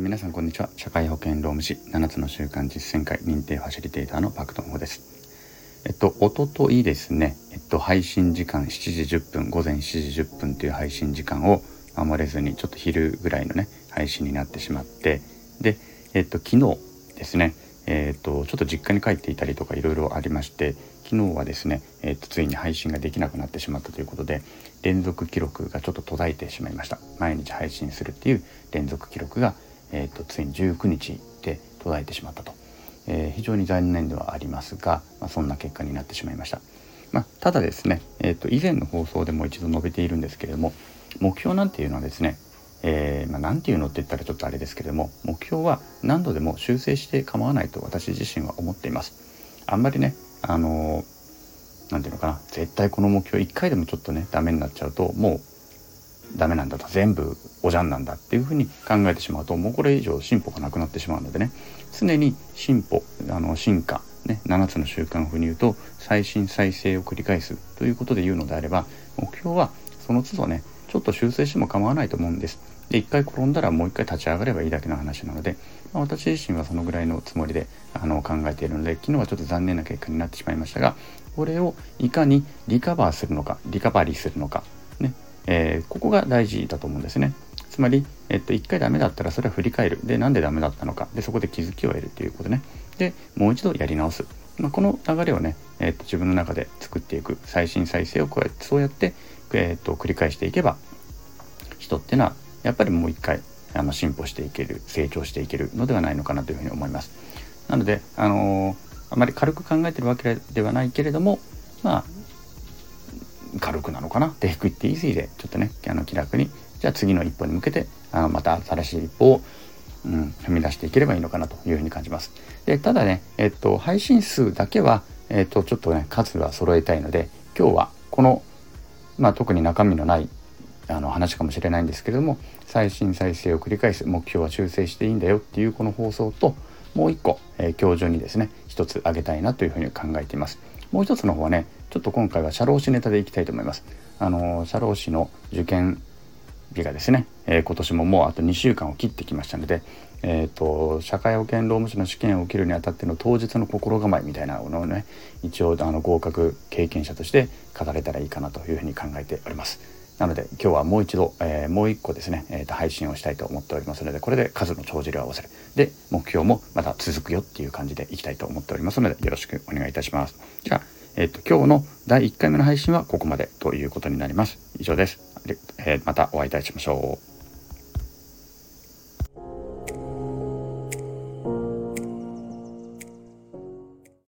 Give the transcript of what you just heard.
皆さんこんにちは。社会保険労務士7つの習慣実践会認定ファシリテーターのパクトンホです。えっとおとといですねえっと配信時間7時10分午前7時10分という配信時間を守れずにちょっと昼ぐらいのね配信になってしまってでえっと昨日ですねえっとちょっと実家に帰っていたりとかいろいろありまして昨日はですね、えっとついに配信ができなくなってしまったということで連続記録がちょっと途絶えてしまいました。毎日配信するっていう連続記録がえーと、ついに19日で途絶えてしまったと、えー、非常に残念ではありますが、まあ、そんな結果になってしまいました。まあ、ただですね、えーと、以前の放送でも一度述べているんですけれども目標なんていうのはですねえー、まあ、なんていうのって言ったらちょっとあれですけれども目標は何度でも修正して構わないと私自身は思っていますあんまりねあの何て言うのかな絶対この目標1回でもちょっとねダメになっちゃうともうダメなんだと全部おじゃんなんだっていうふうに考えてしまうともうこれ以上進歩がなくなってしまうのでね常に進歩あの進化、ね、7つの習慣風に言うと再進再生を繰り返すということで言うのであれば目標はその都度ねちょっと修正しても構わないと思うんです。で一回転んだらもう一回立ち上がればいいだけの話なので、まあ、私自身はそのぐらいのつもりであの考えているので昨日はちょっと残念な結果になってしまいましたがこれをいかにリカバーするのかリカバリーするのかえー、ここが大事だと思うんですね。つまり、えっと、1回ダメだったらそれは振り返る。で、なんでダメだったのか。で、そこで気づきを得るということね。で、もう一度やり直す。まあ、この流れをね、えっと、自分の中で作っていく。再審再生をこうやって、そうやって、えっと、繰り返していけば、人っていうのは、やっぱりもう一回、あの進歩していける、成長していけるのではないのかなというふうに思います。なので、あのー、あまり軽く考えてるわけではないけれども、まあ、軽くなのかな？で低いってイージーでちょっとねあの気楽にじゃあ次の一歩に向けてあのまた新しい一歩を、うん、踏み出していければいいのかなというふうに感じます。でただね、えっと、配信数だけは、えっと、ちょっとね数は揃えたいので今日はこの、まあ、特に中身のないあの話かもしれないんですけれども再審再生を繰り返す目標は修正していいんだよっていうこの放送ともう一個、えー、今日中にですね一つ挙げたいなというふうに考えています。もう一つの方はねちょっと今回は社労士ネタでいきたいと思います。あの社労士の受験日がですね、えー、今年ももうあと2週間を切ってきましたので、えーと、社会保険労務士の試験を受けるにあたっての当日の心構えみたいなものをね一応あの合格経験者として語れたらいいかなというふうに考えております。なので今日はもう一度、えー、もう一個ですね、えー、と配信をしたいと思っておりますのでこれで数の帳尻を合わせるで目標もまた続くよっていう感じでいきたいと思っておりますのでよろしくお願いいたします。じゃあえっ、と、今日の第1回目の配信はここまでということになります。以上です。えー、またお会いいたしましょう。